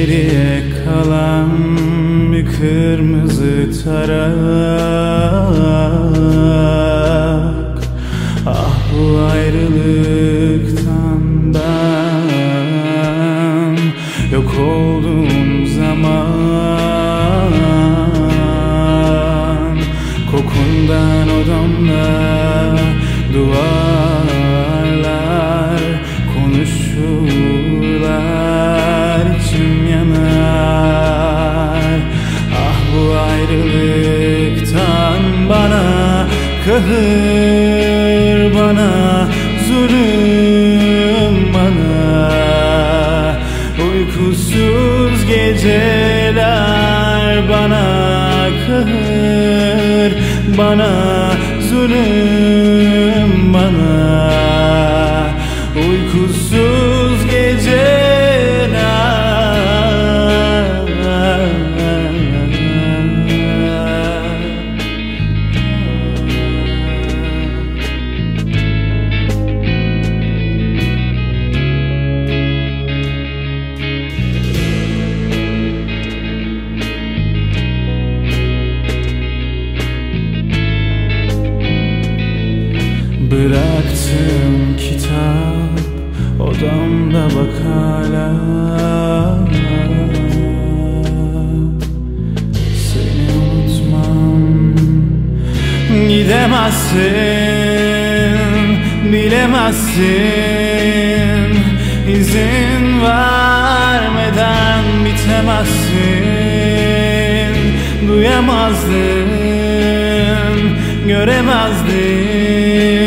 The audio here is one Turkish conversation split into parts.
Geriye kalan bir kırmızı tarak. Ah bu ayrılıktan ben Yok olduğum zaman. Kokundan odamda Kahır bana zulüm bana. Uykusuz geceler bana kahır bana zulüm Bıraktım kitap odamda bak hala. Seni unutmam Gidemezsin, bilemezsin. İzin vermeden bitemezsin. Duyamazdın, göremezdin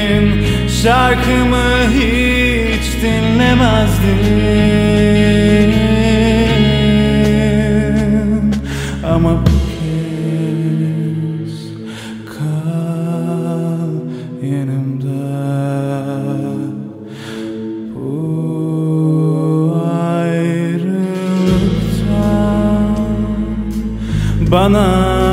Şarkımı hiç dinlemezdin. Ama bu kez kal yanımda. Bu ayrılıktan bana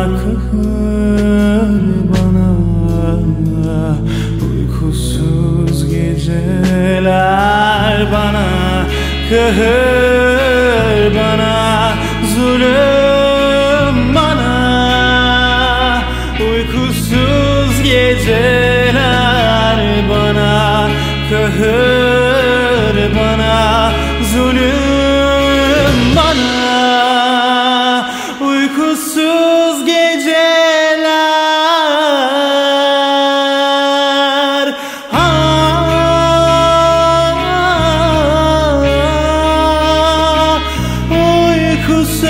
Zehir bana, zulüm bana Uykusuz geceler bana Kahır bana, zulüm bana seu